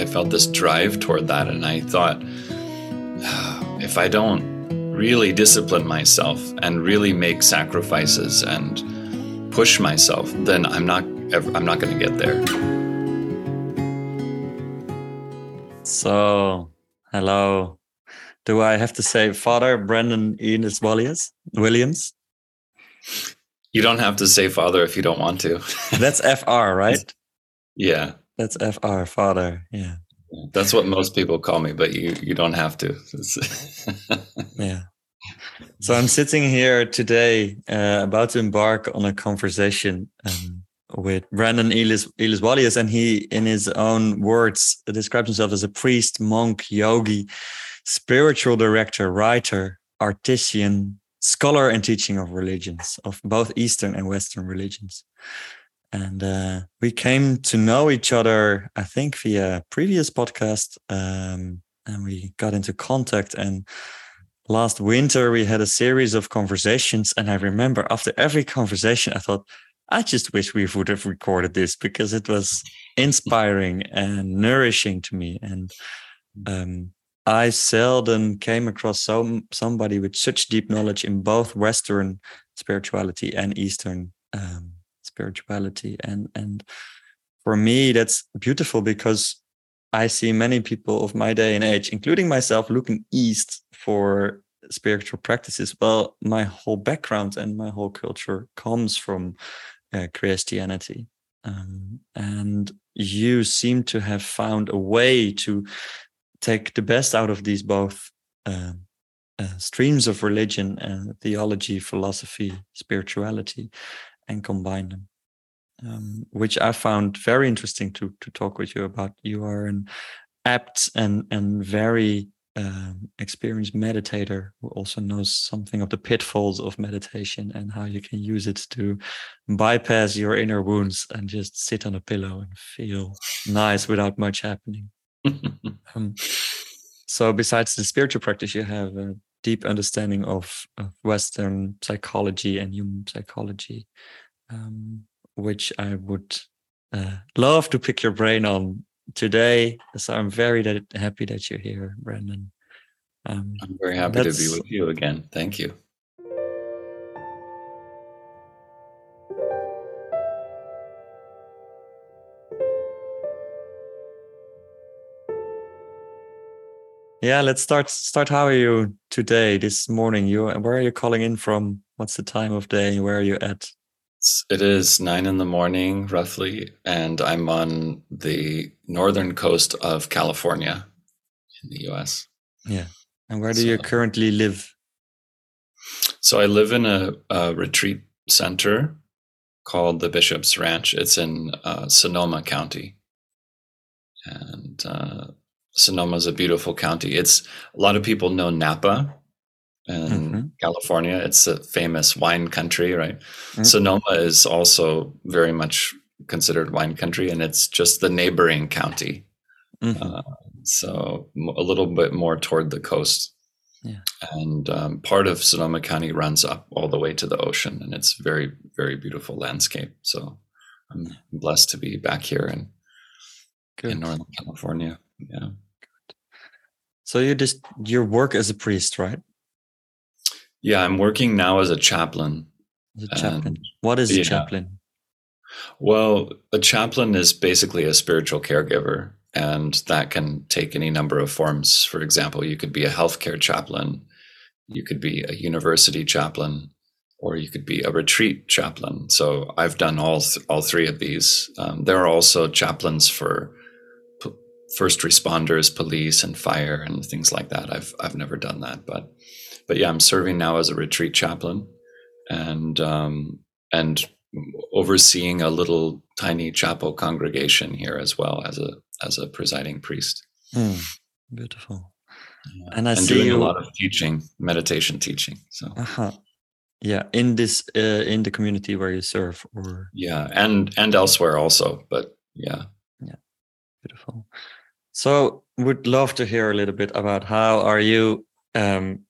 I felt this drive toward that, and I thought, ah, if I don't really discipline myself and really make sacrifices and push myself, then I'm not ever, I'm not going to get there. So, hello. Do I have to say Father Brendan Ellis? Williams? You don't have to say father if you don't want to. That's FR, right? Yeah. That's FR, father. Yeah. That's what most people call me, but you you don't have to. yeah. So I'm sitting here today, uh, about to embark on a conversation um, with Brandon Ellis Williams, and he, in his own words, describes himself as a priest, monk, yogi, spiritual director, writer, artisan, scholar, and teaching of religions, of both Eastern and Western religions. And uh, we came to know each other, I think, via previous podcast, um, and we got into contact. And last winter, we had a series of conversations. And I remember after every conversation, I thought, I just wish we would have recorded this because it was inspiring and nourishing to me. And um, I seldom came across some somebody with such deep knowledge in both Western spirituality and Eastern um, spirituality. And and for me, that's beautiful because I see many people of my day and age, including myself, looking east for spiritual practices. Well, my whole background and my whole culture comes from uh, Christianity. Um, and you seem to have found a way to take the best out of these both uh, uh, streams of religion and theology, philosophy, spirituality, and combine them. Um, which I found very interesting to to talk with you about. You are an apt and and very um, experienced meditator who also knows something of the pitfalls of meditation and how you can use it to bypass your inner wounds and just sit on a pillow and feel nice without much happening. um, so, besides the spiritual practice, you have a deep understanding of, of Western psychology and human psychology, um, which I would uh, love to pick your brain on today. So I'm very that, happy that you're here, Brandon. Um, I'm very happy to be with you again. Thank you. Yeah, let's start. Start. How are you today? This morning, you where are you calling in from? What's the time of day? Where are you at? It is nine in the morning, roughly, and I'm on the northern coast of California in the US. Yeah. And where do so, you currently live? So I live in a, a, retreat center called the Bishop's Ranch. It's in uh, Sonoma County. And uh, Sonoma is a beautiful county. It's a lot of people know Napa in mm-hmm. California. It's a famous wine country, right? Mm-hmm. Sonoma is also very much considered wine country, and it's just the neighboring county. Mm-hmm. Uh, so a little bit more toward the coast. Yeah. And um, part of Sonoma County runs up all the way to the ocean, and it's very, very beautiful landscape. So I'm blessed to be back here in, in Northern California. Yeah. Good. So you just your work as a priest, right? Yeah, I'm working now as a chaplain. As a chaplain. what is yeah. a chaplain? Well, a chaplain is basically a spiritual caregiver, and that can take any number of forms. For example, you could be a healthcare chaplain, you could be a university chaplain, or you could be a retreat chaplain. So I've done all th- all three of these. Um, there are also chaplains for first responders, police, and fire, and things like that. I've I've never done that, but but yeah, I'm serving now as a retreat chaplain, and um, and overseeing a little tiny chapel congregation here as well as a as a presiding priest. Mm, beautiful. Yeah. And I and see doing you... a lot of teaching, meditation teaching. So. Uh-huh. Yeah, in this uh, in the community where you serve, or yeah, and and elsewhere also, but yeah, yeah, beautiful. So, would love to hear a little bit about how are you um,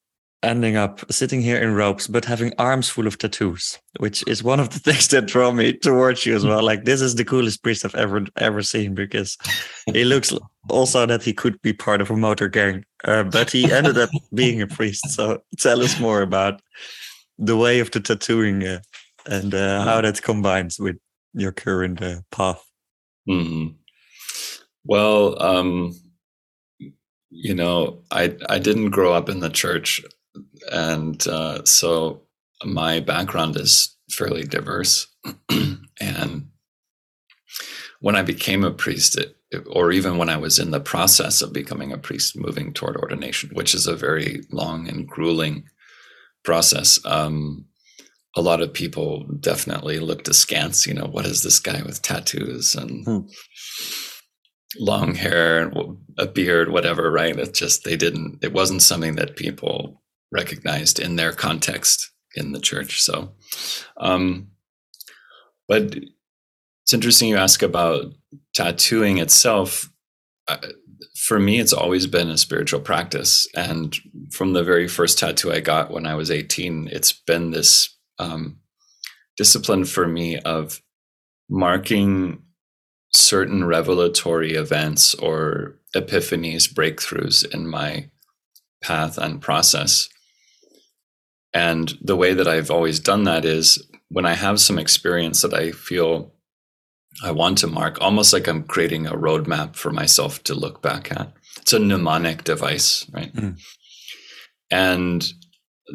ending up sitting here in robes, but having arms full of tattoos, which is one of the things that draw me towards you as well. Like this is the coolest priest I've ever ever seen because he looks also that he could be part of a motor gang, uh, but he ended up being a priest. So tell us more about the way of the tattooing uh, and uh, how that combines with your current uh, path. Mm-hmm. Well, um, you know, I I didn't grow up in the church and uh, so my background is fairly diverse. and when I became a priest, it, or even when I was in the process of becoming a priest, moving toward ordination, which is a very long and grueling process, um, a lot of people definitely looked askance. You know, what is this guy with tattoos and hmm. Long hair and a beard, whatever? Right? It just they didn't. It wasn't something that people recognized in their context in the church. So, um, but it's interesting you ask about tattooing itself. Uh, for me, it's always been a spiritual practice. And from the very first tattoo I got when I was 18, it's been this um, discipline for me of marking certain revelatory events or epiphanies, breakthroughs in my path and process and the way that I've always done that is when I have some experience that I feel I want to mark, almost like I'm creating a roadmap for myself to look back at. It's a mnemonic device, right? Mm. And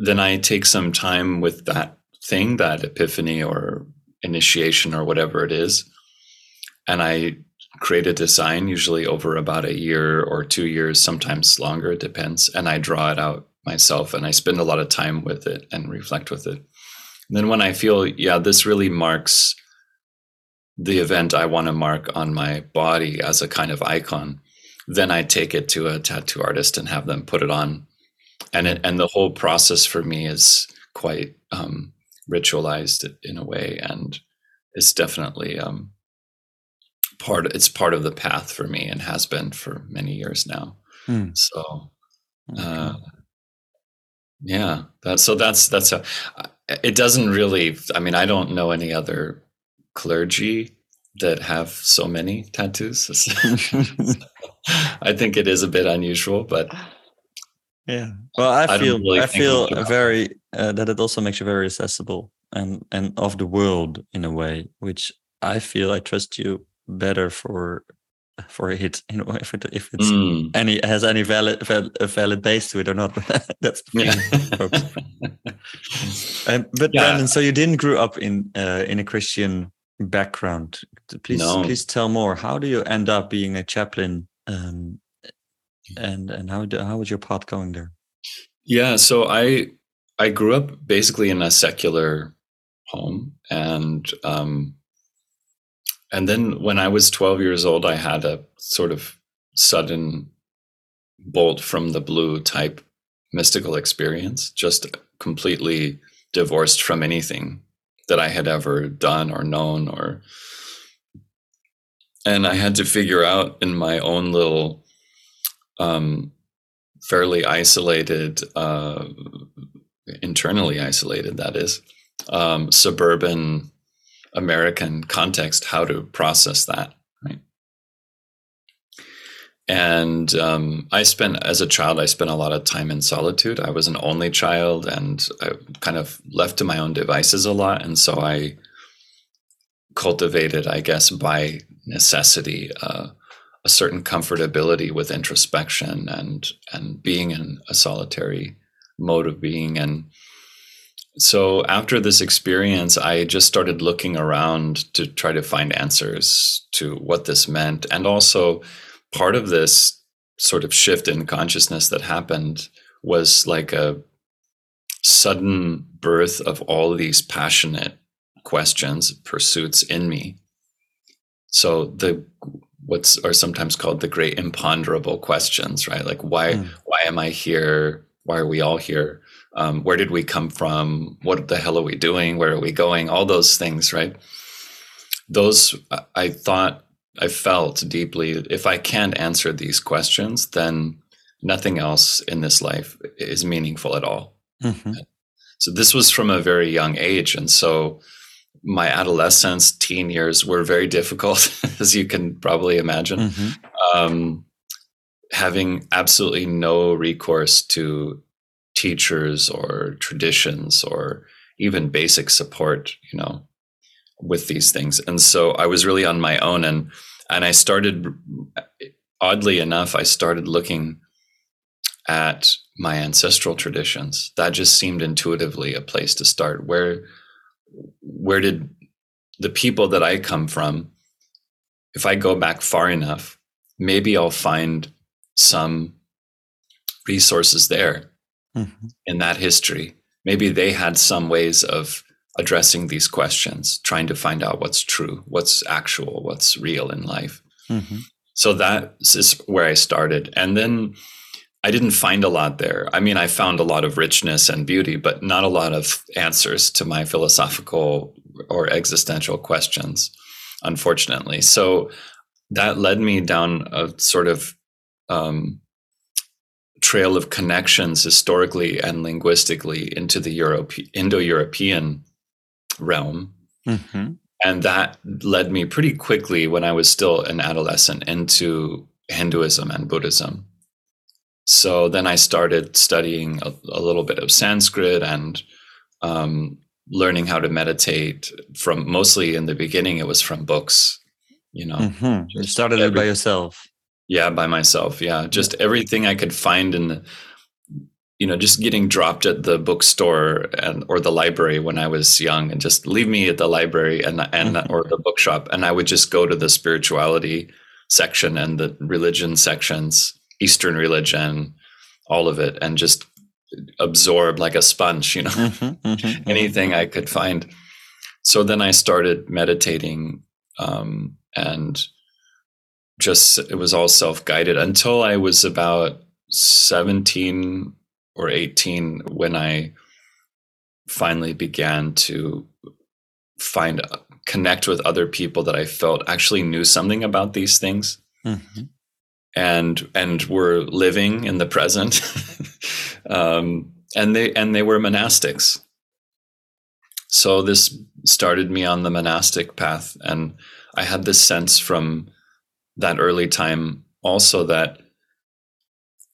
then I take some time with that thing, that epiphany or initiation or whatever it is. And I create a design, usually over about a year or two years, sometimes longer, it depends. And I draw it out myself and I spend a lot of time with it and reflect with it. And then when I feel, yeah, this really marks the event I want to mark on my body as a kind of icon, then I take it to a tattoo artist and have them put it on. And it, and the whole process for me is quite um, ritualized in a way, and it's definitely um, part. It's part of the path for me, and has been for many years now. Hmm. So, uh, yeah, that's so that's that's a it doesn't really I mean I don't know any other clergy that have so many tattoos. I think it is a bit unusual, but yeah. Well, I, I feel really I feel very uh, that it also makes you very accessible and and of the world in a way, which I feel I trust you better for for it you know if it if it's mm. any has any valid a valid base to it or not that's yeah. um, but yeah. Brandon so you didn't grow up in uh, in a Christian background please no. please tell more how do you end up being a chaplain um, and and how do, how was your path going there yeah so I I grew up basically in a secular home and um and then when I was 12 years old, I had a sort of sudden bolt from the blue type mystical experience, just completely divorced from anything that I had ever done or known or and I had to figure out in my own little um, fairly isolated uh, internally isolated that is um, suburban American context how to process that, right? And um, I spent, as a child, I spent a lot of time in solitude. I was an only child and I kind of left to my own devices a lot. And so I cultivated, I guess, by necessity, uh, a certain comfortability with introspection and and being in a solitary mode of being and so after this experience, I just started looking around to try to find answers to what this meant. And also, part of this sort of shift in consciousness that happened was like a sudden birth of all these passionate questions, pursuits in me. So the what's are sometimes called the great imponderable questions, right? Like why mm. why am I here? Why are we all here? Um, where did we come from what the hell are we doing where are we going all those things right those i thought i felt deeply if i can't answer these questions then nothing else in this life is meaningful at all Mm-hmm. So this was from a very young age. And so my adolescence, teen years were very difficult, as you can probably imagine. Mm-hmm. Um, having absolutely no recourse to teachers or traditions or even basic support, you know, with these things. And so I was really on my own and and I started oddly enough, I started looking at my ancestral traditions. That just seemed intuitively a place to start. Where where did the people that I come from, if I go back far enough, maybe I'll find some resources there mm-hmm. in that history. Maybe they had some ways of addressing these questions, trying to find out what's true, what's actual, what's real in life. Mm-hmm. So that is where I started. And then I didn't find a lot there. I mean, I found a lot of richness and beauty, but not a lot of answers to my philosophical or existential questions, unfortunately. So that led me down a sort of um, trail of connections historically and linguistically into the Europe- Indo-European realm. Mm-hmm. And that led me pretty quickly when I was still an adolescent into Hinduism and Buddhism. So then I started studying a, a little bit of Sanskrit and um, learning how to meditate from mostly in the beginning, it was from books, you know. Mm-hmm. You started every, it by yourself. Yeah, by myself. Yeah. Just everything I could find in the, you know, just getting dropped at the bookstore and or the library when I was young and just leave me at the library and and mm-hmm. or the bookshop. And I would just go to the spirituality section and the religion sections Eastern religion, all of it, and just absorb like a sponge, you know, mm-hmm, mm-hmm, anything I could find. So then I started meditating um, and just it was all self guided until I was about 17 or 18 when I finally began to find connect with other people that I felt actually knew something about these things. Mm-hmm. And and were living in the present. Um, and they and they were monastics. So this started me on the monastic path and i had this sense from that early time. Also that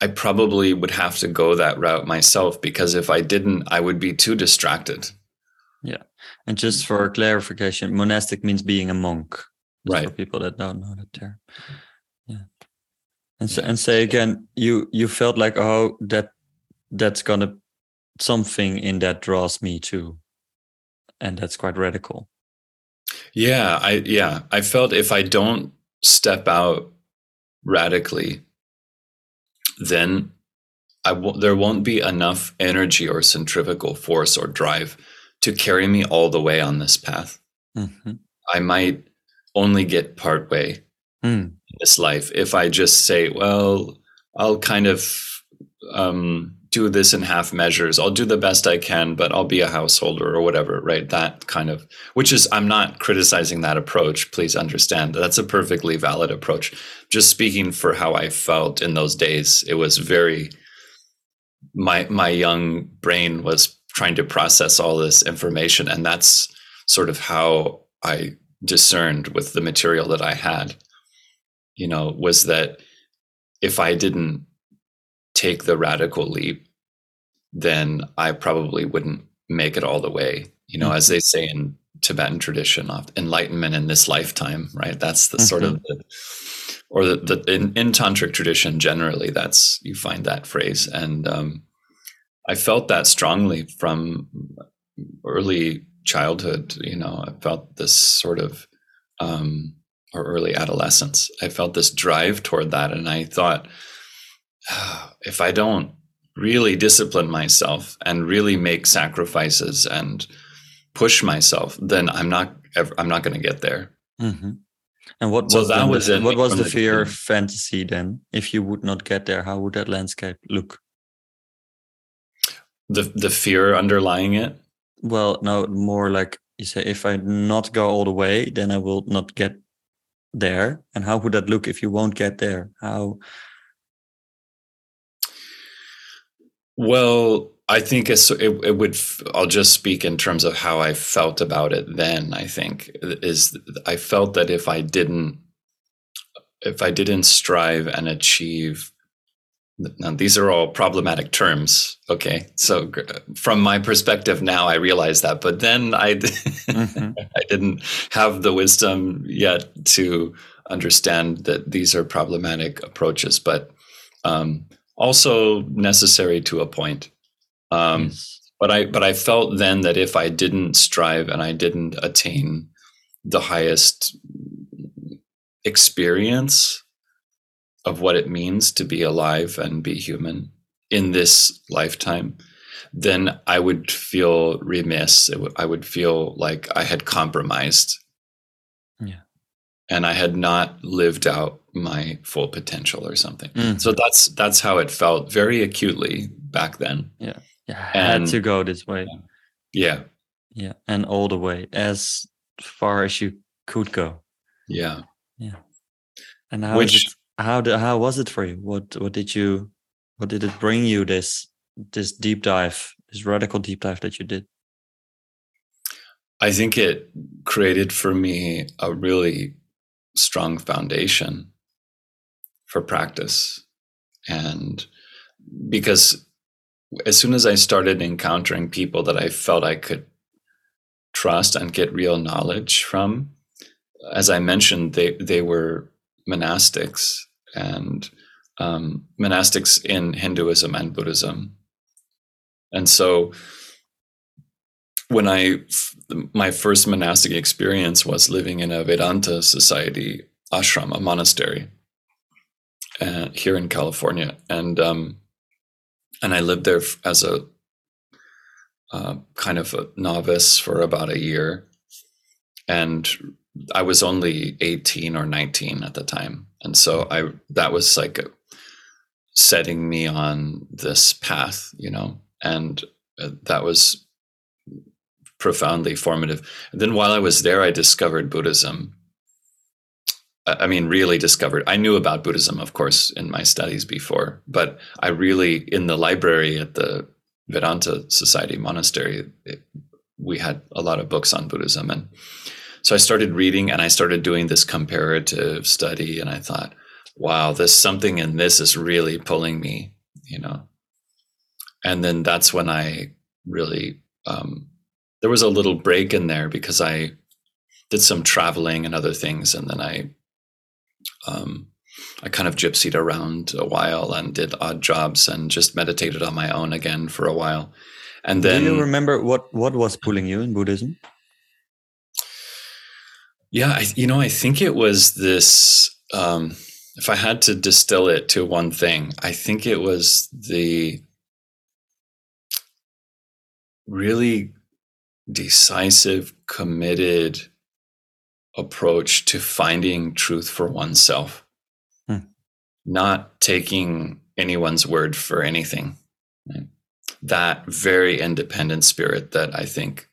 i probably would have to go that route myself because if i didn't i would be too distracted. Yeah. And just for clarification monastic means being a monk right. for people that don't know that term. Yeah. And so, and say again you you felt like oh that that's gonna something in that draws me too and that's quite radical. Yeah i yeah i felt if i don't step out radically then I w- there won't be enough energy or centrifugal force or drive to carry me all the way on this path. Mm-hmm. I might only get part way mm. this life if I just say, well, I'll kind of um, do this in half measures. I'll do the best I can, but I'll be a householder or whatever, right? That kind of, which is, I'm not criticizing that approach. Please understand that's a perfectly valid approach. Just speaking for how I felt in those days, it was very, my, my young brain was trying to process all this information. And that's sort of how I discerned with the material that I had you know, was that if I didn't take the radical leap, then I probably wouldn't make it all the way. You know, mm-hmm. as they say in Tibetan tradition, enlightenment in this lifetime, right? That's the mm-hmm. sort of mm-hmm. the, or the, the in, in, tantric tradition generally, that's you find that phrase, and um, I felt that strongly from early childhood. You know, I felt this sort of um, or early adolescence. I felt this drive toward that. And I thought, if I don't really discipline myself and really make sacrifices and push myself, then I'm not ever, I'm not going to get there. Mm-hmm. And what so was that was the, what was the fear the, fantasy then? If you would not get there, how would that landscape look? The the fear underlying it. Well, no, more like you say, if I not go all the way, then I will not get there and how would that look if you won't get there how well I think it, it would. I'll just speak in terms of how I felt about it. Then I think is I felt that if I didn't, if I didn't strive and achieve, now these are all problematic terms. Okay, so from my perspective now, I realize that, but then I, mm-hmm. I didn't have the wisdom yet to understand that these are problematic approaches, but um, also necessary to a point. Um, yes. But I but I felt then that if I didn't strive and I didn't attain the highest experience of what it means to be alive and be human in this lifetime, then I would feel remiss. W- I would feel like I had compromised. Yeah. And I had not lived out my full potential or something. Mm. So that's that's how it felt very acutely back then. Yeah Yeah. had to go this way. Yeah. Yeah. And all the way as far as you could go. Yeah. Yeah. And how Which, it, how did, how was it for you? What what did you what did it bring you this this deep dive, this radical deep dive that you did? I think it created for me a really strong foundation for practice. And because as soon as I started encountering people that I felt I could trust and get real knowledge from, as I mentioned, they they were monastics and um, monastics in Hinduism and Buddhism, and so when I my first monastic experience was living in a Vedanta society ashram, a monastery, uh, here in California, and um, and I lived there as a uh, kind of a novice for about a year, and I was only eighteen or nineteen at the time, and so I that was like a, setting me on this path, you know, and uh, that was profoundly formative. And then while I was there, I discovered Buddhism I mean, really discovered. I knew about Buddhism, of course, in my studies before, but I really, in the library at the Vedanta Society monastery, it, we had a lot of books on Buddhism. And so I started reading and I started doing this comparative study. And I thought, wow, there's something in this is really pulling me, you know. And then that's when I really, um, there was a little break in there because I did some traveling and other things. And then I um, I kind of gypsied around a while and did odd jobs and just meditated on my own again for a while. And then, do you remember what what was pulling you in Buddhism? Yeah, I, you know, I think it was this. Um, if I had to distill it to one thing, I think it was the really decisive, committed approach to finding truth for oneself, hmm. not taking anyone's word for anything. Right? That very independent spirit that I think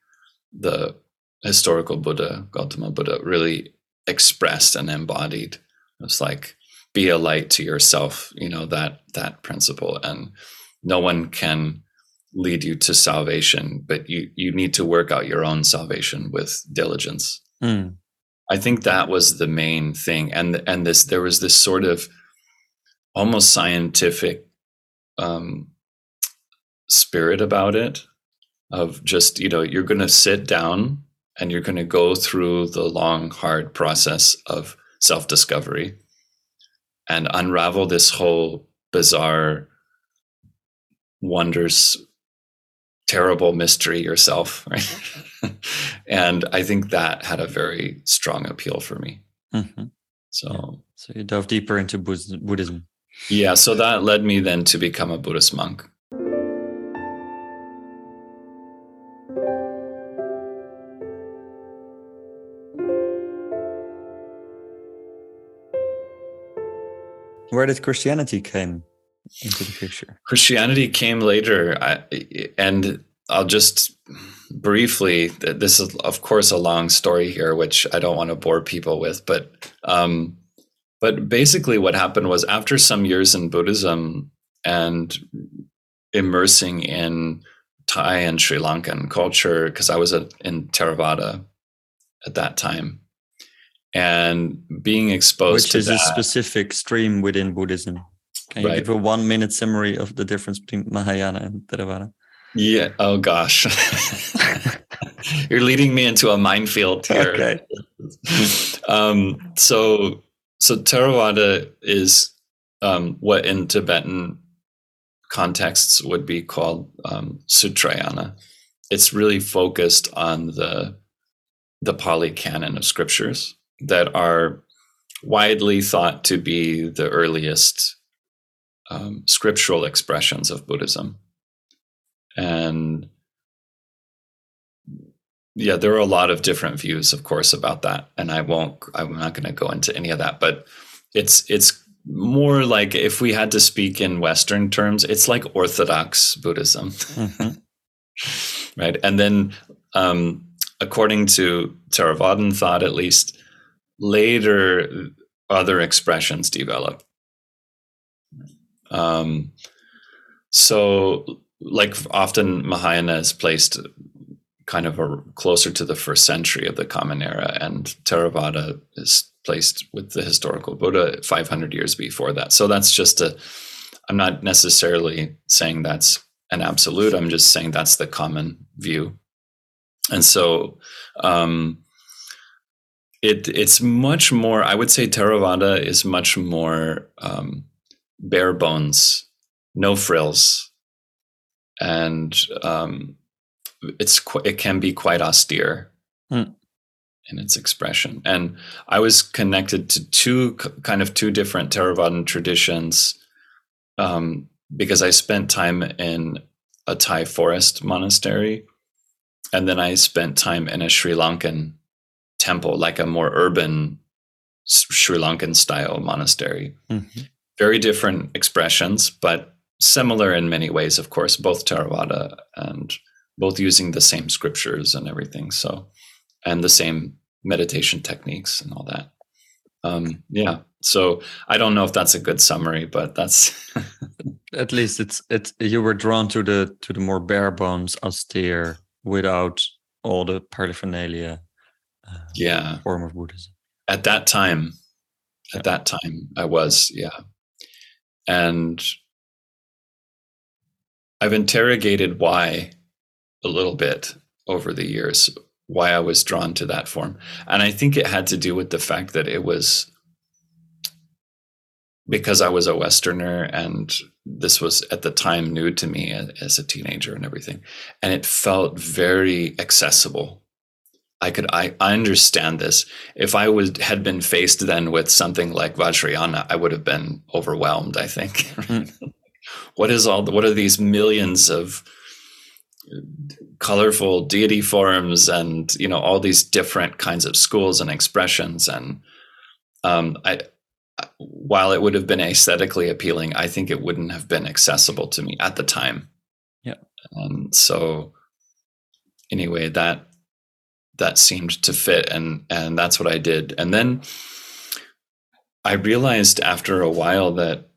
the historical Buddha, Gautama Buddha, really expressed and embodied. It's like be a light to yourself, you know, that that principle. And no one can lead you to salvation, but you you need to work out your own salvation with diligence. Mm. I think that was the main thing, and and this there was this sort of almost scientific um, spirit about it, of just you know you're going to sit down and you're going to go through the long hard process of self discovery and unravel this whole bizarre wonders terrible mystery yourself right and i think that had a very strong appeal for me mm-hmm. so yeah. so you dove deeper into buddhism yeah so that led me then to become a buddhist monk where did christianity came into the picture? Christianity came later, I, and I'll just briefly. This is, of course, a long story here, which I don't want to bore people with, but um, but basically, what happened was after some years in Buddhism and immersing in Thai and Sri Lankan culture because I was in Theravada at that time, and being exposed Which to is that, a specific stream within Buddhism. Can you Right. give a one minute summary of the difference between Mahayana and Theravada? Yeah. Oh gosh. You're leading me into a minefield here. Okay. um, so so Theravada is um, what in Tibetan contexts would be called um, Sutrayana. It's really focused on the the Pali canon of scriptures that are widely thought to be the earliest um, scriptural expressions of Buddhism. And yeah, there are a lot of different views, of course, about that, and I won't. I'm not going to go into any of that, but it's it's more like if we had to speak in Western terms, it's like Orthodox Buddhism, Mhm. right? And then, um, according to Theravadan thought, at least later, other expressions develop. Um, so, like often, Mahayana is placed kind of a, closer to the first century of the Common Era, and Theravada is placed with the historical Buddha 500 years before that. So that's just a. I'm not necessarily saying that's an absolute. I'm just saying that's the common view, and so. Um, it it's much more. I would say Theravada is much more um, bare bones, no frills, and um, it's qu- it can be quite austere Hmm. in its expression. And I was connected to two kind of two different Theravadan traditions um, because I spent time in a Thai forest monastery, and then I spent time in a Sri Lankan temple, like a more urban Sri Lankan style monastery Mhm. Very different expressions, but similar in many ways, of course, both Theravada and both using the same scriptures and everything. So, and the same meditation techniques and all that. Um, yeah. So I don't know if that's a good summary, but that's At least it's it's you were drawn to the to the more bare bones, austere, without all the paraphernalia uh, yeah. form of Buddhism. At that time, at that time, I was yeah, and I've interrogated why a little bit over the years why I was drawn to that form. And I think it had to do with the fact that it was because I was a Westerner and this was at the time new to me as a teenager and everything. And it felt very accessible. I could I, I understand this. If I was had been faced then with something like Vajrayana, I would have been overwhelmed, I think. what is all the, what are these millions of colorful deity forms and you know all these different kinds of schools and expressions and um, I while it would have been aesthetically appealing, I think it wouldn't have been accessible to me at the time. Yeah. And so anyway, that that seemed to fit and and that's what I did. And then I realized after a while that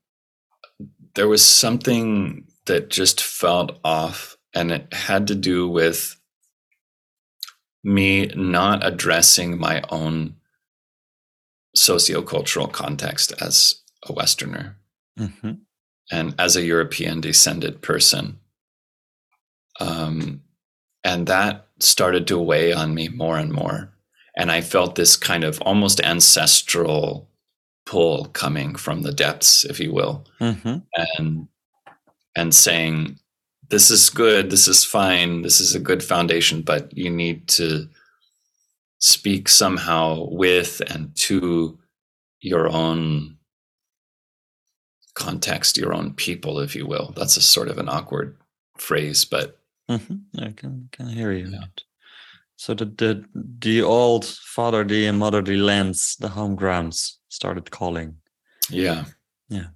there was something that just felt off and it had to do with me not addressing my own sociocultural context as a Westerner hmm and as a European descended person. Um, and that started to weigh on me more and more. And I felt this kind of almost ancestral pull coming from the depths, if you will, hmm and and saying, "This is good. This is fine. This is a good foundation, but you need to speak somehow with and to your own context, your own people, if you will." That's a sort of an awkward phrase, but hmm I can can hear you. Yeah. So the the the old fatherly and motherly lands, the home grounds, started calling, yeah, Yeah.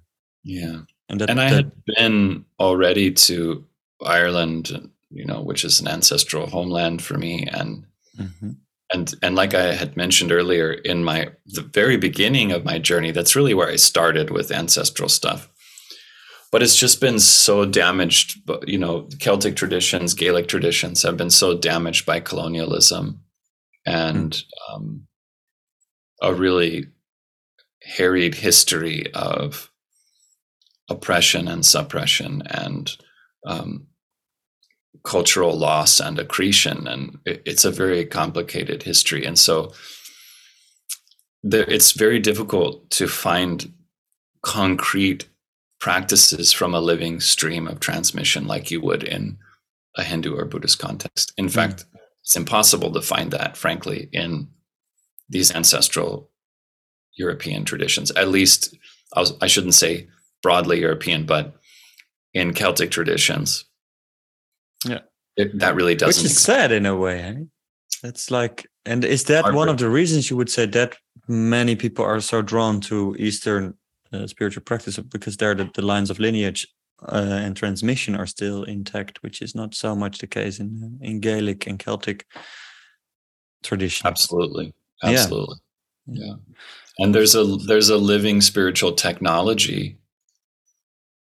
yeah. and that, and I that- had been already to Ireland, you know, which is an ancestral homeland for me, and Mhm. and and like I had mentioned earlier in my the very beginning of my journey, that's really where I started with ancestral stuff. But it's just been so damaged. You know, Celtic traditions, Gaelic traditions have been so damaged by colonialism and mm. um, a really harried history of oppression and suppression and um, cultural loss and accretion and it, it's a very complicated history and so there, it's very difficult to find concrete practices from a living stream of transmission like you would in a Hindu or Buddhist context. In mm. fact, it's impossible to find that, frankly, in these ancestral European traditions. At least, I, was, I shouldn't say broadly European, but in Celtic traditions. Yeah, it, that really doesn't. Which is exist. sad in a way. Eh? It's like, and is that one of the reasons you would say that many people are so drawn to Eastern uh, spiritual practice because there the, the lines of lineage uh, and transmission are still intact, which is not so much the case in in Gaelic and Celtic tradition. Absolutely, absolutely, yeah. yeah. And there's a there's a living spiritual technology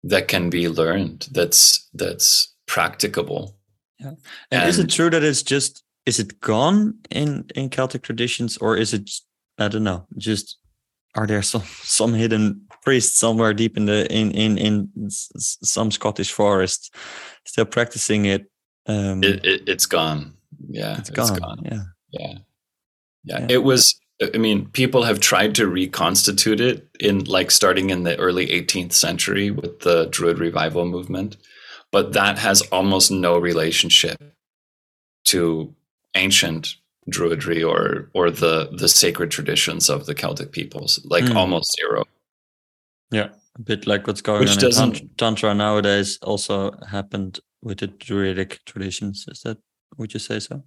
that can be learned. That's that's practicable. Yeah. And, and is it true that it's just is it gone in in Celtic traditions or is it I don't know just are there some some hidden priests somewhere deep in the in in in some Scottish forest still practicing it? Um, it, it has gone. Yeah, it's gone. gone. Yeah. yeah, yeah, yeah. It was. I mean, people have tried to reconstitute it in like starting in the early 18th century with the Druid revival movement, but that has almost no relationship to ancient druidry or or the the sacred traditions of the Celtic peoples, like mm. almost zero. Yeah, a bit like what's going Which on in Tantra nowadays also happened with the druidic traditions. Is that would you say so?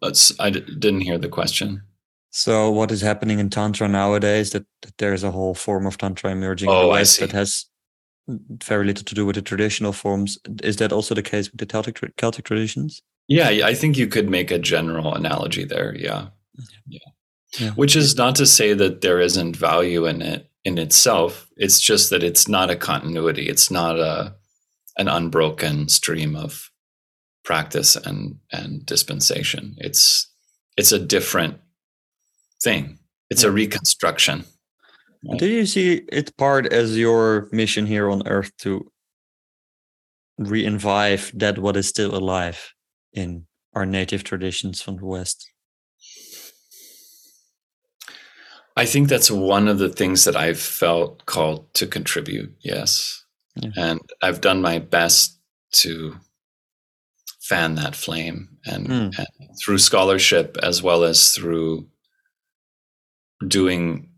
That's, I d- didn't hear the question. So what is happening in Tantra nowadays? That, that there's a whole form of Tantra emerging oh, in the West that has very little to do with the traditional forms. Is that also the case with the Celtic Celtic traditions? Yeah, I think you could make a general analogy there. Yeah. yeah. Yeah. Which is not to say that there isn't value in it in itself. It's just that it's not a continuity. It's not a an unbroken stream of practice and and dispensation. It's it's a different thing. It's yeah. a reconstruction. Right? Do you see it part as your mission here on earth to re-invive that what is still alive? In our native traditions from the West? I think that's one of the things that I've felt called to contribute. Yes. Yeah. And I've done my best to fan that flame and, mm. and, through scholarship as well as through doing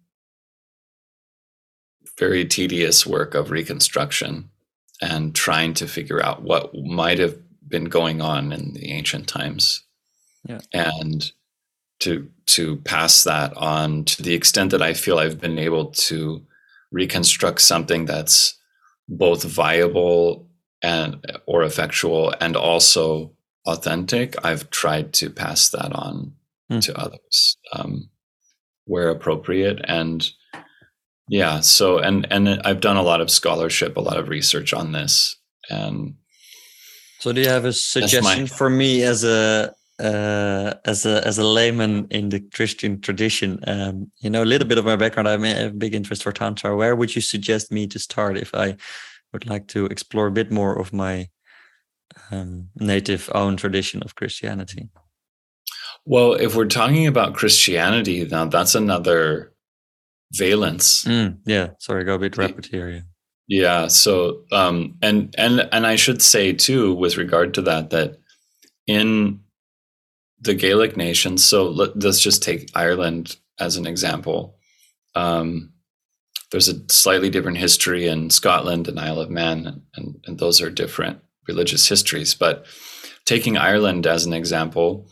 very tedious work of reconstruction and trying to figure out what might have been going on in the ancient times. Yeah. And to to pass that on to the extent that I feel I've been able to reconstruct something that's both viable and or effectual and also authentic, I've tried to pass that on mm. to others um, where appropriate. And yeah, so and and I've done a lot of scholarship, a lot of research on this, and so do you have a suggestion for me as a uh, as a as a layman in the Christian tradition? Um, you know, a little bit of my background. I have a big interest for tantra. Where would you suggest me to start if I would like to explore a bit more of my um, native own tradition of Christianity? Well, if we're talking about Christianity, now that's another valence. Mm, yeah, sorry, go a bit rapid here. Yeah. Yeah. So, um, and and and I should say too, with regard to that, that in the Gaelic nations, so let, us just take Ireland as an example. Um, there's a slightly different history in Scotland and Isle of Man, and, and, those are different religious histories. But taking Ireland as an example,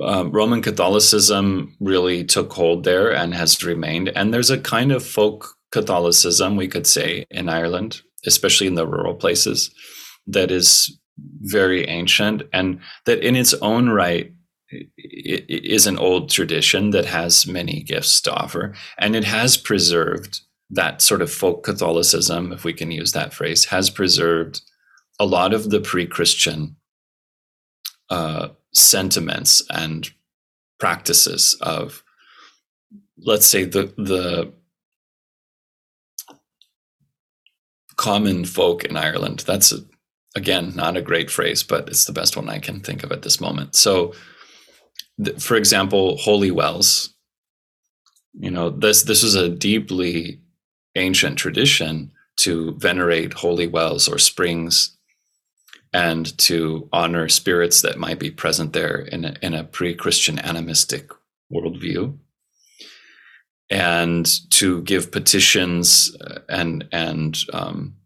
um, Roman Catholicism really took hold there and has remained. And there's a kind of folk Catholicism, we could say, in Ireland, especially in the rural places, that is very ancient and that in its own right is an old tradition that has many gifts to offer. And it has preserved that sort of folk Catholicism, if we can use that phrase, has preserved a lot of the pre-Christian uh, sentiments and practices of, let's say, the the common folk in Ireland. That's a, again not a great phrase, but it's the best one I can think of at this moment. So, th- for example, holy wells. You know, this this is a deeply ancient tradition to venerate holy wells or springs and to honor spirits that might be present there in a, in a pre-Christian animistic worldview and to give petitions uh, and and um,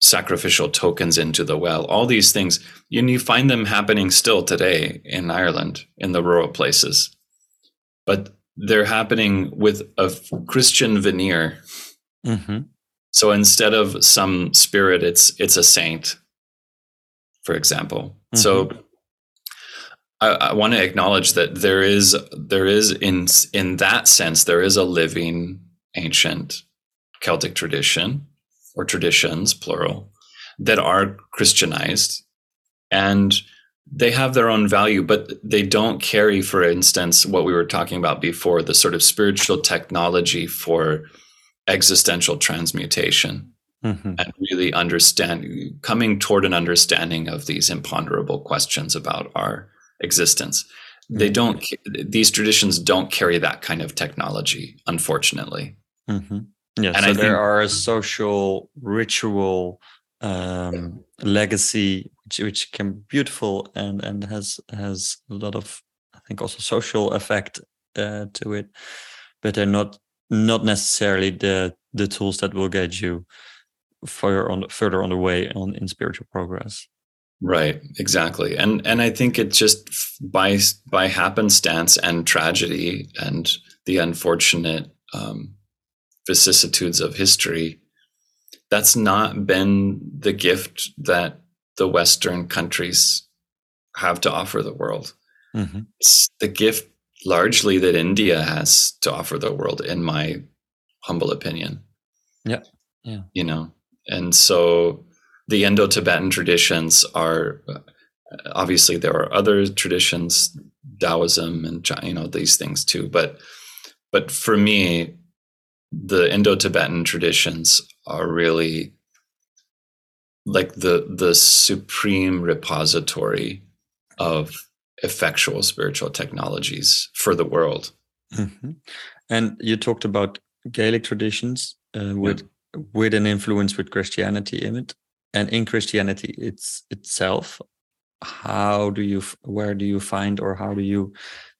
sacrificial tokens into the well. All these things, and you find them happening still today in Ireland in the rural places, but they're happening with a Christian veneer. Mm-hmm. So instead of some spirit, it's it's a saint, for example. Mm-hmm. So I, I want to acknowledge that there is there is in in that sense there is a living ancient Celtic tradition or traditions plural that are Christianized and they have their own value, but they don't carry, for instance, what we were talking about before, the sort of spiritual technology for existential transmutation mm-hmm. and really understand coming toward an understanding of these imponderable questions about our existence. Mm-hmm. They don't; these traditions don't carry that kind of technology, unfortunately. Mm-hmm. Yeah, and so I there think, are a social ritual um, legacy which, which can be beautiful and and has has a lot of I think also social effect uh, to it, but they're not not necessarily the the tools that will get you further on further on the way on in spiritual progress. Right, exactly. And and I think it just by by happenstance and tragedy and the unfortunate um, vicissitudes of history, that's not been the gift that the Western countries have to offer the world. Mm-hmm. It's the gift largely that India has to offer the world, in my humble opinion. Yeah. Yeah. You know, and so the Indo-Tibetan traditions are obviously there are other traditions, Taoism and you know these things too. But but for me, the Indo-Tibetan traditions are really like the the supreme repository of effectual spiritual technologies for the world. Mm-hmm. And you talked about Gaelic traditions uh, with yeah. with an influence with Christianity in it and in christianity it's itself how do you where do you find or how do you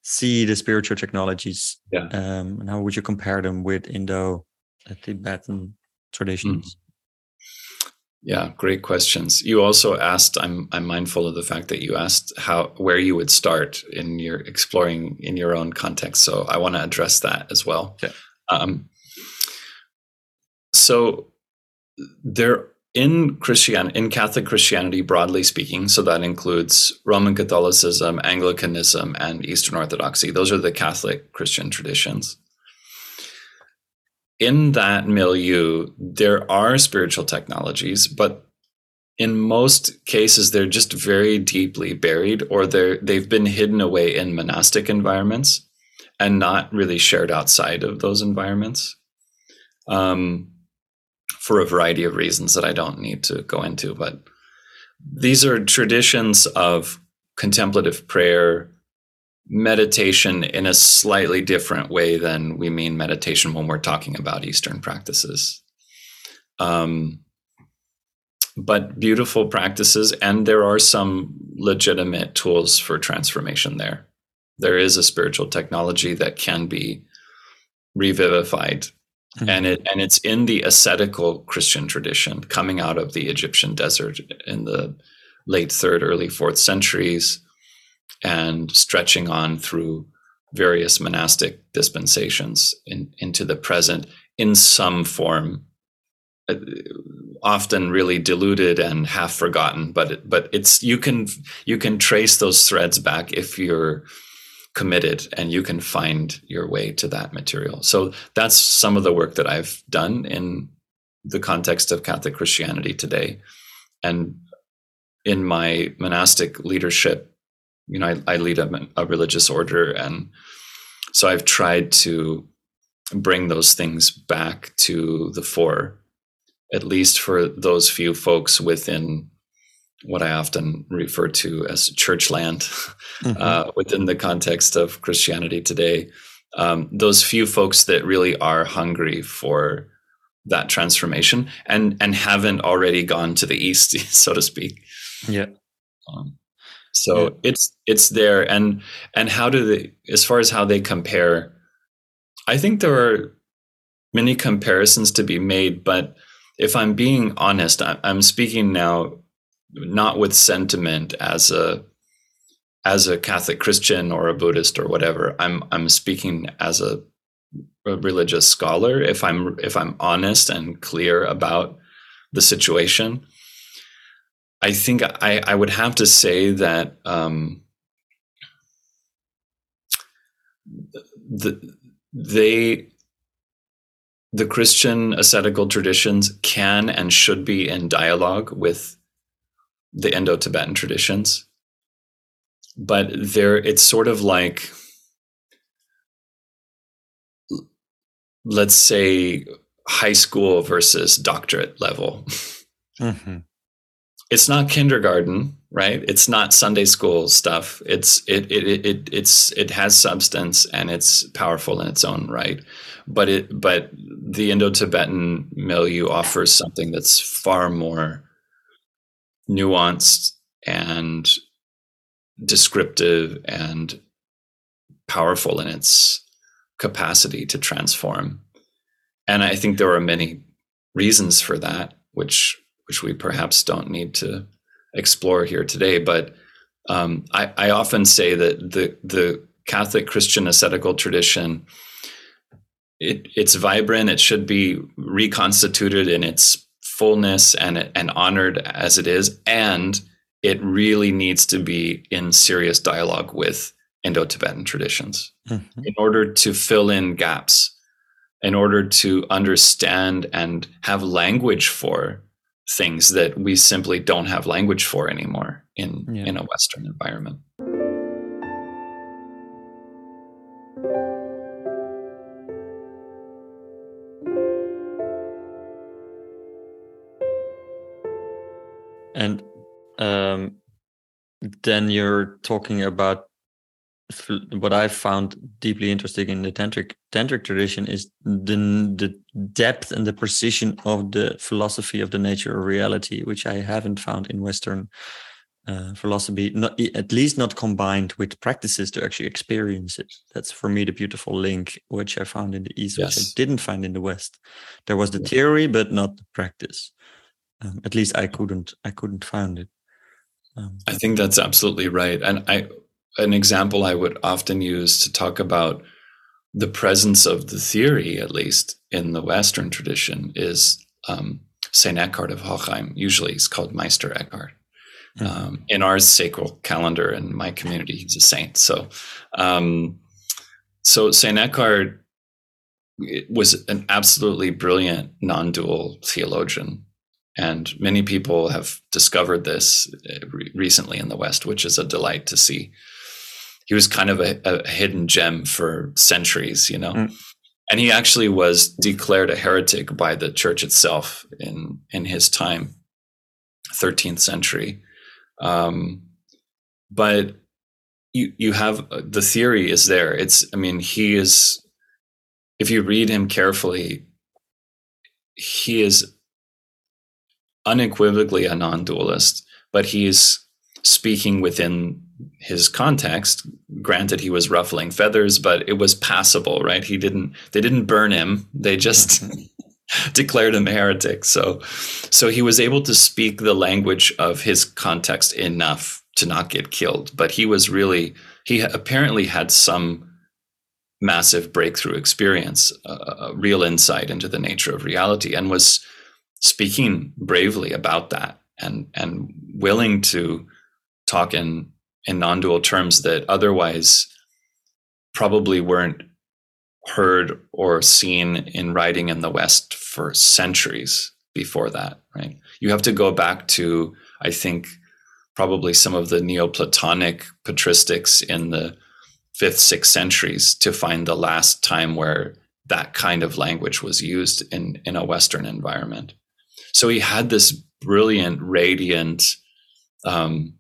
see the spiritual technologies yeah. um, and how would you compare them with indo uh, tibetan traditions mm. yeah great questions you also asked i'm i'm mindful of the fact that you asked how where you would start in your exploring in your own context so i want to address that as well yeah. um, so there in Christian in Catholic Christianity broadly speaking, so that includes Roman Catholicism, Anglicanism, and Eastern Orthodoxy. Those are the Catholic Christian traditions. In that milieu, there are spiritual technologies, but in most cases they're just very deeply buried or they're they've been hidden away in monastic environments and not really shared outside of those environments. Um, for a variety of reasons that I don't need to go into. But these are traditions of contemplative prayer, meditation in a slightly different way than we mean meditation when we're talking about Eastern practices. Um, but beautiful practices, and there are some legitimate tools for transformation there. There is a spiritual technology that can be revivified Mm-hmm. And it and it's in the ascetical Christian tradition coming out of the Egyptian desert in the late third, early fourth centuries, and stretching on through various monastic dispensations in, into the present in some form, uh, often really diluted and half forgotten. But but it's you can you can trace those threads back if you're committed and you can find your way to that material. So that's some of the work that I've done in the context of Catholic Christianity today. And in my monastic leadership, you know, I, I lead a, a religious order. And so I've tried to bring those things back to the fore, at least for those few folks within what I often refer to as church land mm-hmm. uh, within the context of Christianity today. Um, those few folks that really are hungry for that transformation and and haven't already gone to the east, so to speak. Yeah. Um, so yeah. it's it's there, and and how do they, as far as how they compare, I think there are many comparisons to be made, but if I'm being honest, I'm speaking now not with sentiment as a as a Catholic Christian or a Buddhist or whatever. I'm I'm speaking as a, a religious scholar. If I'm if I'm honest and clear about the situation, I think I, I would have to say that um, the they the Christian ascetical traditions can and should be in dialogue with the Indo-Tibetan traditions. But there it's sort of like let's say high school versus doctorate level. Mm-hmm. It's not kindergarten, right? It's not Sunday school stuff. It's it, it it it it's it has substance and it's powerful in its own right. But it but the Indo-Tibetan milieu offers something that's far more nuanced and descriptive and powerful in its capacity to transform. And I think there are many reasons for that, which which we perhaps don't need to explore here today. But um, I, I often say that the the Catholic Christian ascetical tradition it, it's vibrant. It should be reconstituted in its fullness and and honored as it is, and it really needs to be in serious dialogue with Indo-Tibetan traditions mm-hmm. in order to fill in gaps, in order to understand and have language for things that we simply don't have language for anymore in yeah. in a Western environment. Then you're talking about what I found deeply interesting in the tantric tantric tradition is the the depth and the precision of the philosophy of the nature of reality, which I haven't found in Western uh, philosophy, not at least not combined with practices to actually experience it. That's for me the beautiful link, which I found in the East, yes. which I didn't find in the West. There was the theory, but not the practice. Um, at least I couldn't I couldn't find it. Um, I think that's absolutely right, and I an example I would often use to talk about the presence of the theory, at least in the Western tradition, is um, Saint Eckhart of Hochheim. Usually, he's called Meister Eckhart. Mm-hmm. Um, in our sacral calendar in my community, he's a saint. So, um, so Saint Eckhart was an absolutely brilliant non-dual theologian and many people have discovered this re- recently in the West, which is a delight to see. He was kind of a, a hidden gem for centuries, you know. Mm. And he actually was declared a heretic by the church itself in in his time, 13th century. Um, but you you have uh, the theory is there. It's I mean he is if you read him carefully, he is unequivocally a non-dualist, but he's speaking within his context. Granted, he was ruffling feathers, but it was passable, right? He didn't. They didn't burn him. They just declared him a heretic. So, so he was able to speak the language of his context enough to not get killed. But he was really. He apparently had some massive breakthrough experience, uh, a real insight into the nature of reality, and was speaking bravely about that and and willing to talk in in non-dual terms that otherwise probably weren't heard or seen in writing in the West for centuries before that, right? You have to go back to, I think, probably some of the Neoplatonic patristics in the fifth, sixth centuries to find the last time where that kind of language was used in, in a Western environment. So he had this brilliant, radiant um,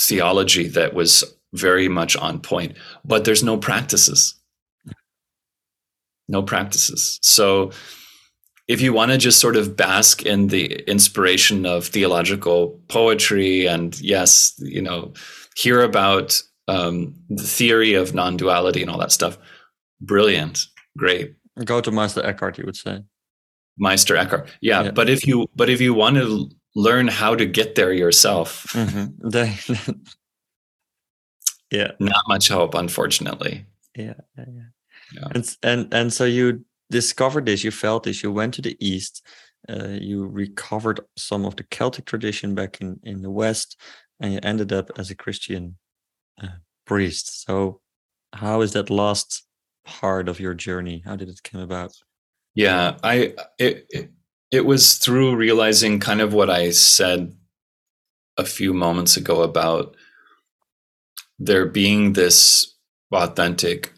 theology that was very much on point, but there's no practices. No practices. So if you want to just sort of bask in the inspiration of theological poetry and yes, you know, hear about um, the theory of non-duality and all that stuff, brilliant, great. Go to Master Eckhart, you would say. Meister Eckhart, yeah, yeah. But if you but if you want to learn how to get there yourself, mm-hmm. yeah, not much hope, unfortunately. Yeah, yeah, yeah. yeah. And and and so you discovered this, you felt this, you went to the east, uh, you recovered some of the Celtic tradition back in in the west, and you ended up as a Christian uh, priest. So, how is that last part of your journey? How did it come about? Yeah, I it, it it was through realizing kind of what I said a few moments ago about there being this authentic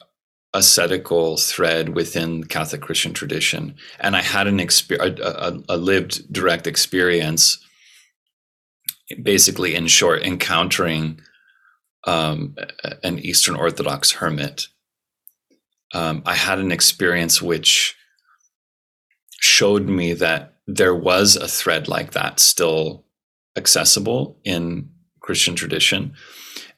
ascetical thread within Catholic Christian tradition, and I had an experience, a, a, lived direct experience, basically in short, encountering um, an Eastern Orthodox hermit. Um, I had an experience which showed me that there was a thread like that still accessible in Christian tradition.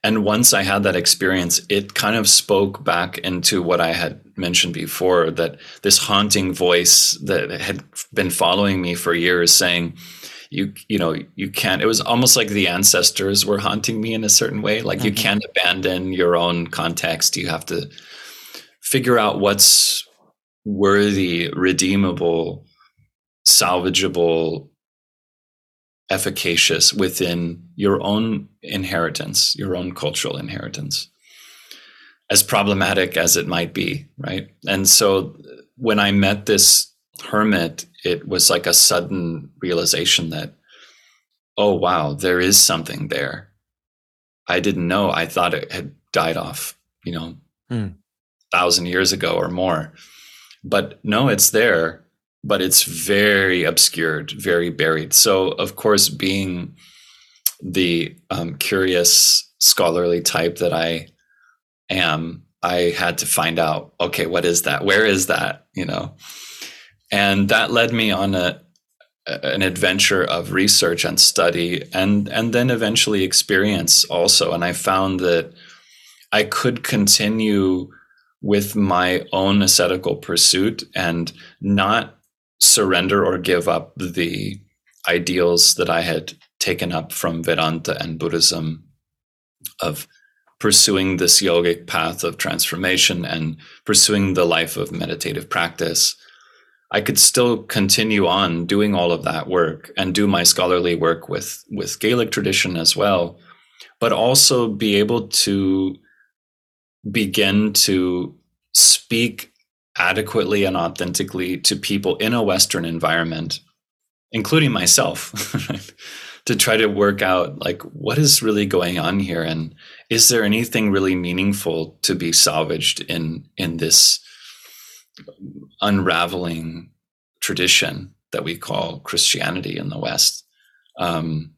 And once I had that experience, it kind of spoke back into what I had mentioned before that this haunting voice that had been following me for years saying, you you know you can't it was almost like the ancestors were haunting me in a certain way like mm-hmm. you can't abandon your own context you have to figure out what's worthy redeemable salvageable efficacious within your own inheritance, your own cultural inheritance, as problematic as it might be, right? And so when I met this hermit, it was like a sudden realization that, oh, wow, there is something there. I didn't know. I thought it had died off, you know, hmm. thousand years ago or more. But no, it's there but it's very obscured, very buried. So, of course, being the um, curious, scholarly type that I am, I had to find out okay, what is that? Where is that? You know? And that led me on a, an adventure of research and study and and then eventually experience also and i found that i could continue with my own ascetical pursuit and not surrender or give up the ideals that I had taken up from Vedanta and Buddhism of pursuing this yogic path of transformation and pursuing the life of meditative practice. I could still continue on doing all of that work and do my scholarly work with, with Gaelic tradition as well, but also be able to begin to speak adequately and authentically to people in a Western environment, including myself, to try to work out like what is really going on here and is there anything really meaningful to be salvaged in in this unraveling tradition that we call Christianity in the West. Um,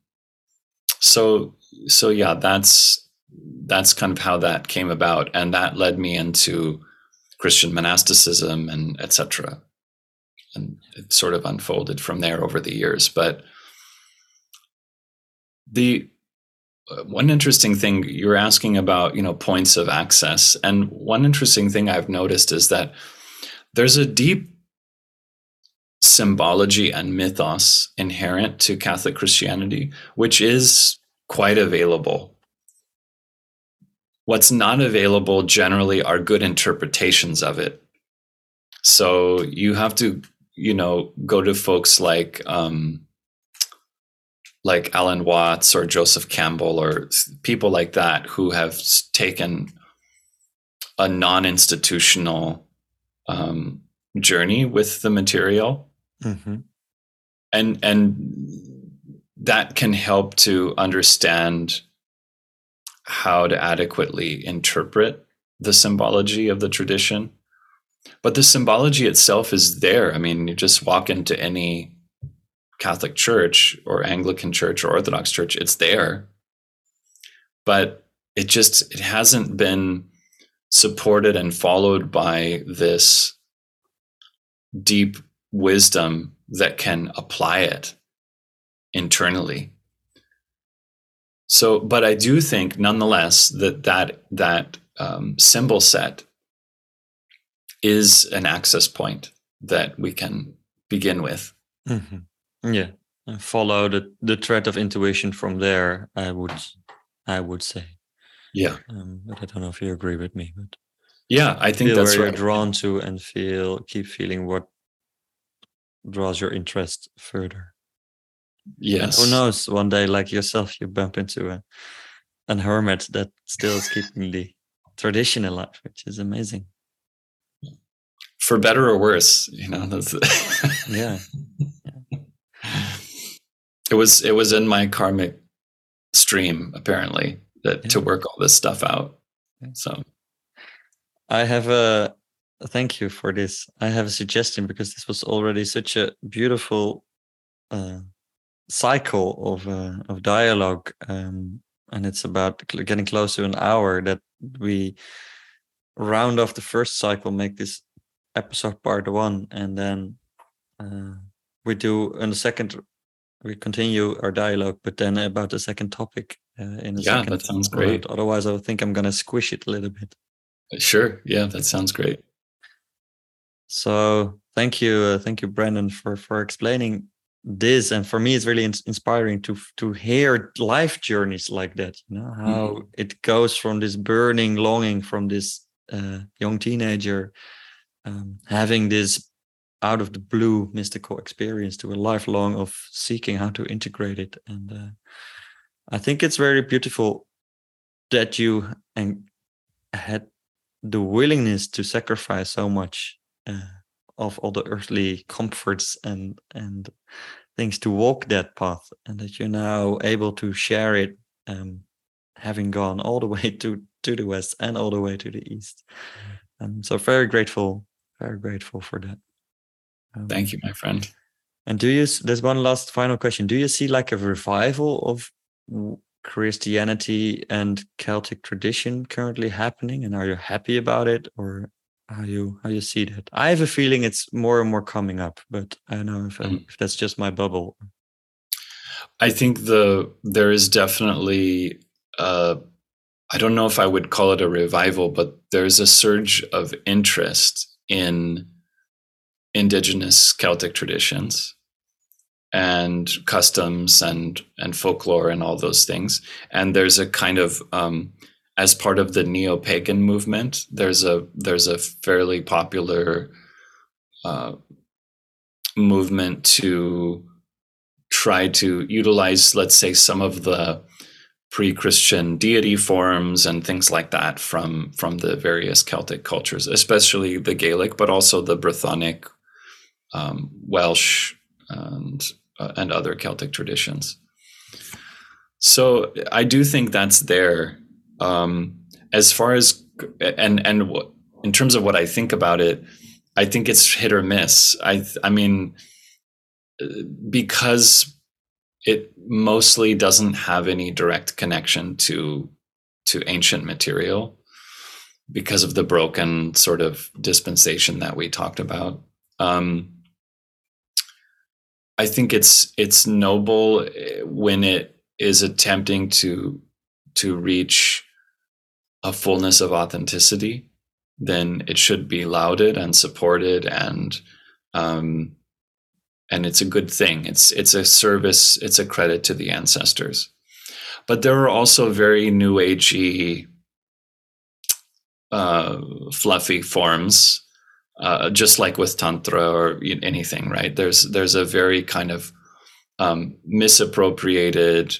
so so yeah, that's that's kind of how that came about, and that led me into Christian monasticism and etc. And it sort of unfolded from there over the years. But the uh, one interesting thing you're asking about, you know, points of access, and one interesting thing I've noticed is that there's a deep symbology and mythos inherent to Catholic Christianity, which is quite available What's not available generally are good interpretations of it. So you have to, you know, go to folks like um, like Alan Watts or Joseph Campbell or people like that who have taken a non-institutional um, journey with the material, mm-hmm. and and that can help to understand how to adequately interpret the symbology of the tradition. But the symbology itself is there. I mean, you just walk into any Catholic church or Anglican church or Orthodox church, it's there. But it just it hasn't been supported and followed by this deep wisdom that can apply it internally so but i do think nonetheless that that that um, symbol set is an access point that we can begin with mm-hmm. yeah and follow the the thread of intuition from there i would i would say yeah. Um, but I don't know if you agree with me, but yeah, I think that's where right. you're drawn to and feel keep feeling what draws your interest further. Yes. And who knows? One day, like yourself, you bump into a an hermit that still is keeping the tradition alive, which is amazing. For better or worse, you know. That's yeah. yeah. It was it was in my karmic stream apparently that yeah. to work all this stuff out. So I have a thank you for this. I have a suggestion because this was already such a beautiful uh, cycle of uh, of dialogue, um, and it's about getting close to an hour that we round off the first cycle, make this episode part one, and then uh, we do in the second we continue our dialogue, but then about the second topic uh, in a yeah, second. that sounds great. Otherwise, I think I'm going to squish it a little bit. Sure. Yeah, that sounds great. So thank you, uh, thank you, Brendan, for for explaining this. And for me, it's really in- inspiring to to hear life journeys like that. You know how mm-hmm. it goes from this burning longing from this uh, young teenager um, having this out of the blue mystical experience to a lifelong of seeking how to integrate it and uh, i think it's very beautiful that you and had the willingness to sacrifice so much uh, of all the earthly comforts and and things to walk that path and that you're now able to share it um, having gone all the way to to the west and all the way to the east um, so very grateful very grateful for that um, Thank you, my friend. And do you? There's one last final question. Do you see like a revival of Christianity and Celtic tradition currently happening, and are you happy about it, or how you how you see that? I have a feeling it's more and more coming up, but I don't know if, mm. if that's just my bubble. I think the there is definitely. Uh, I don't know if I would call it a revival, but there's a surge of interest in indigenous Celtic traditions and customs and and folklore and all those things. And there's a kind of um, as part of the neo-pagan movement, there's a there's a fairly popular uh, movement to try to utilize, let's say, some of the pre-Christian deity forms and things like that from from the various Celtic cultures, especially the Gaelic, but also the Brythonic um, Welsh and uh, and other Celtic traditions. So I do think that's there. Um, as far as and and in terms of what I think about it, I think it's hit or miss. I I mean because it mostly doesn't have any direct connection to to ancient material because of the broken sort of dispensation that we talked about. Um, I think it's it's noble eh, when it is attempting to to reach a fullness of authenticity. Then it should be lauded and supported, and um, and it's a good thing. It's it's a service. It's a credit to the ancestors. But there are also very new agey, uh, fluffy forms uh, just like with tantra or anything, right? There's there's a very kind of um, misappropriated,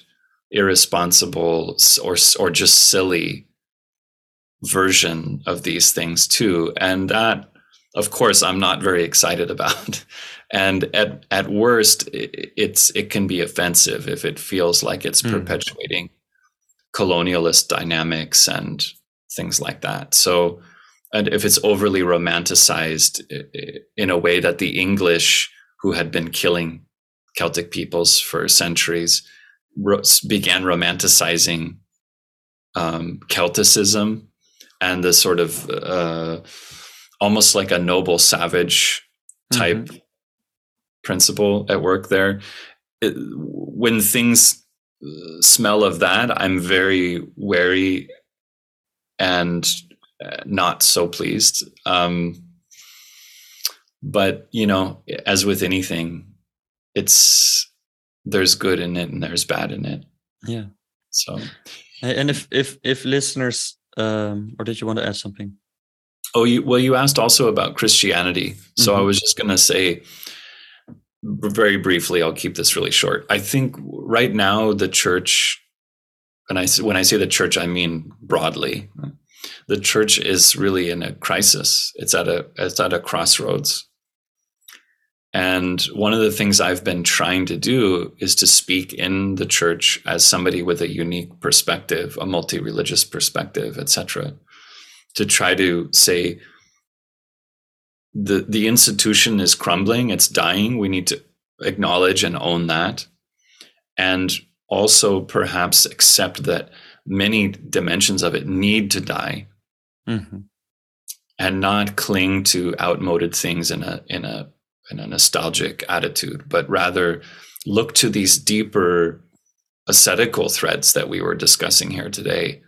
irresponsible, or or just silly version of these things too. And that, of course, I'm not very excited about. and at, at worst, it's, it can be offensive if it feels like it's mm. perpetuating colonialist dynamics and things like that. So, and if it's overly romanticized in a way that the English, who had been killing Celtic peoples for centuries, began romanticizing um, Celticism and the sort of uh, almost like a noble savage type mm-hmm. principle at work there. It, when things uh, smell of that, I'm very wary and uh, not so pleased. Um, but you know, as with anything, it's there's good in it and there's bad in it. Yeah. So, and if if if listeners, um, or did you want to add something? Oh, you, well, you asked also about Christianity. So mm-hmm. I was just going to say very briefly. I'll keep this really short. I think right now the church, and I when I say the church, I mean broadly. The church is really in a crisis. It's at a it's at a crossroads. And one of the things I've been trying to do is to speak in the church as somebody with a unique perspective, a multi-religious perspective, etc. To try to say the the institution is crumbling, it's dying. We need to acknowledge and own that. And also perhaps accept that many dimensions of it need to die. Mm-hmm. And not cling to outmoded things in a in a in a nostalgic attitude, but rather look to these deeper ascetical threads that we were discussing here today,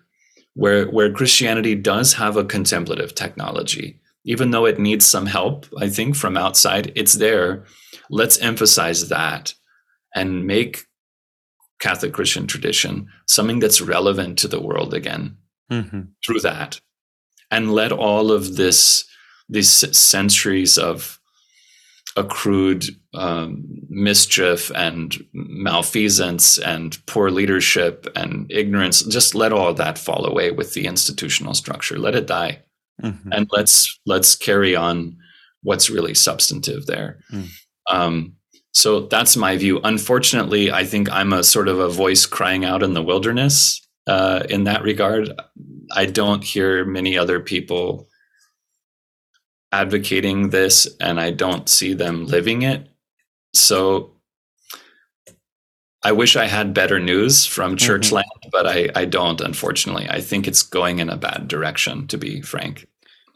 where, where Christianity does have a contemplative technology. Even though it needs some help, I think, from outside, it's there. Let's emphasize that and make Catholic Christian tradition something that's relevant to the world again mm-hmm. through that. And let all of this, these centuries of accrued um, mischief and malfeasance and poor leadership and ignorance just let all that fall away with the institutional structure. Let it die. Mm-hmm. and let's let's carry on what's really substantive there. Mm. um, so that's my view. Unfortunately i think i'm a sort of a voice crying out in the wilderness uh, in that regard. I don't hear many other people advocating this and I don't see them living it. So I wish I had better news from. Churchland, mm-hmm. but I, I don't, unfortunately. I think it's going in a bad direction, to be frank.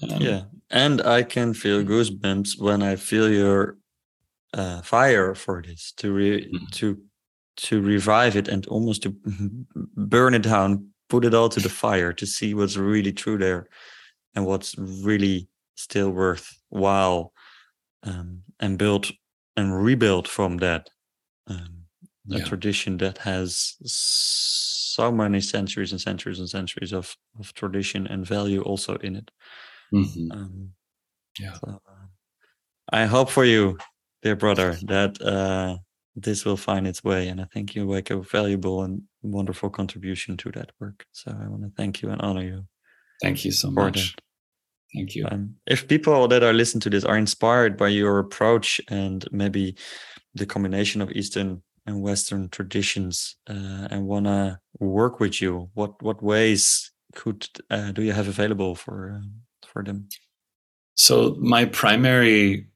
Um, yeah. And I can feel goosebumps when I feel your uh, fire for this to re- mm-hmm. to to revive it and almost to burn it down, put it all to the fire to see what's really true there and what's really still worthwhile um, and build and rebuild from that. Um, a yeah. tradition that has so many centuries and centuries and centuries of, of tradition and value also in it. Mm-hmm. Um, yeah. So, uh, I hope for you, dear brother, that uh, this will find its way. And I think you make a valuable and wonderful contribution to that work. So I want to thank you and honor you. Thank you so much. That. Thank you. Um, if people that are listening to this are inspired by your approach and maybe the combination of Eastern and Western traditions uh, and want to work with you, what what ways could uh, do you have available for uh, for them? So my primary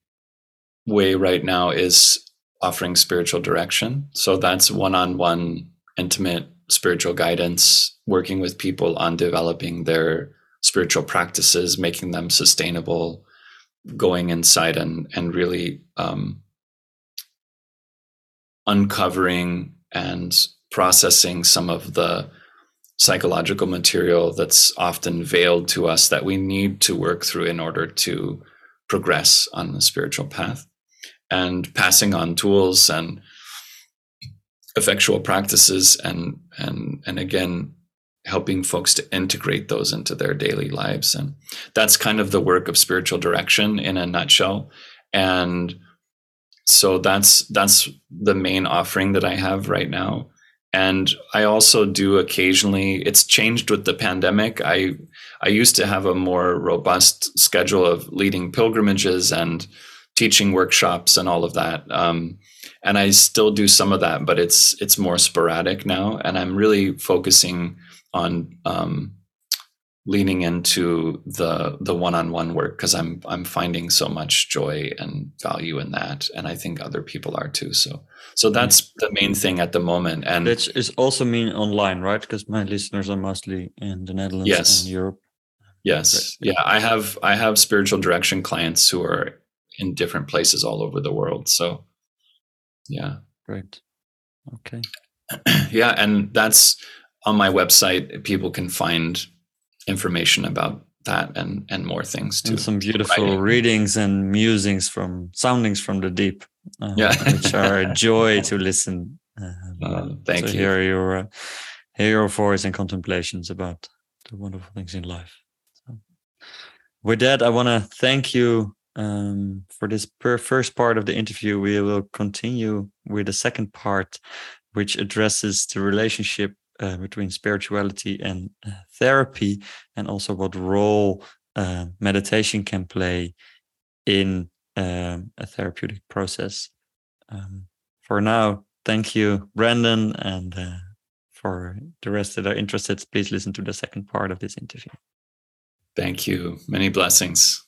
way right now is offering spiritual direction. So that's one-on-one, intimate spiritual guidance, working with people on developing their spiritual practices, making them sustainable, going inside and and really um, uncovering and processing some of the psychological material that's often veiled to us that we need to work through in order to progress on the spiritual path. And passing on tools and effectual practices and and and again helping folks to integrate those into their daily lives. And that's kind of the work of spiritual direction in a nutshell. And so that's that's the main offering that I have right now. And I also do occasionally, it's changed with the pandemic. I I used to have a more robust schedule of leading pilgrimages and teaching workshops and all of that. Um, and I still do some of that, but it's it's more sporadic now, and I'm really focusing on um, leaning into the the one-on-one work because I'm I'm finding so much joy and value in that, and I think other people are too. So so that's the main thing at the moment. And is also mean online, right? Because my listeners are mostly in the Netherlands yes. and Europe. Yes, yeah, I have I have spiritual direction clients who are in different places all over the world. So yeah, great. Okay. yeah, and that's on my website. People can find information about that and and more things too. And some beautiful writing. readings and musings from soundings from the deep. Uh, yeah, which are a joy to listen. Uh, uh, thank to you. Hear your uh, hear your voice and contemplations about the wonderful things in life. So, with that, I want to thank you um, for this first part of the interview. We will continue with the second part, which addresses the relationship uh, between spirituality and uh, therapy, and also what role uh, meditation can play in um, a therapeutic process. Um, for now, thank you, Brendan, and uh, for the rest that are interested, please listen to the second part of this interview. Thank you. Many blessings.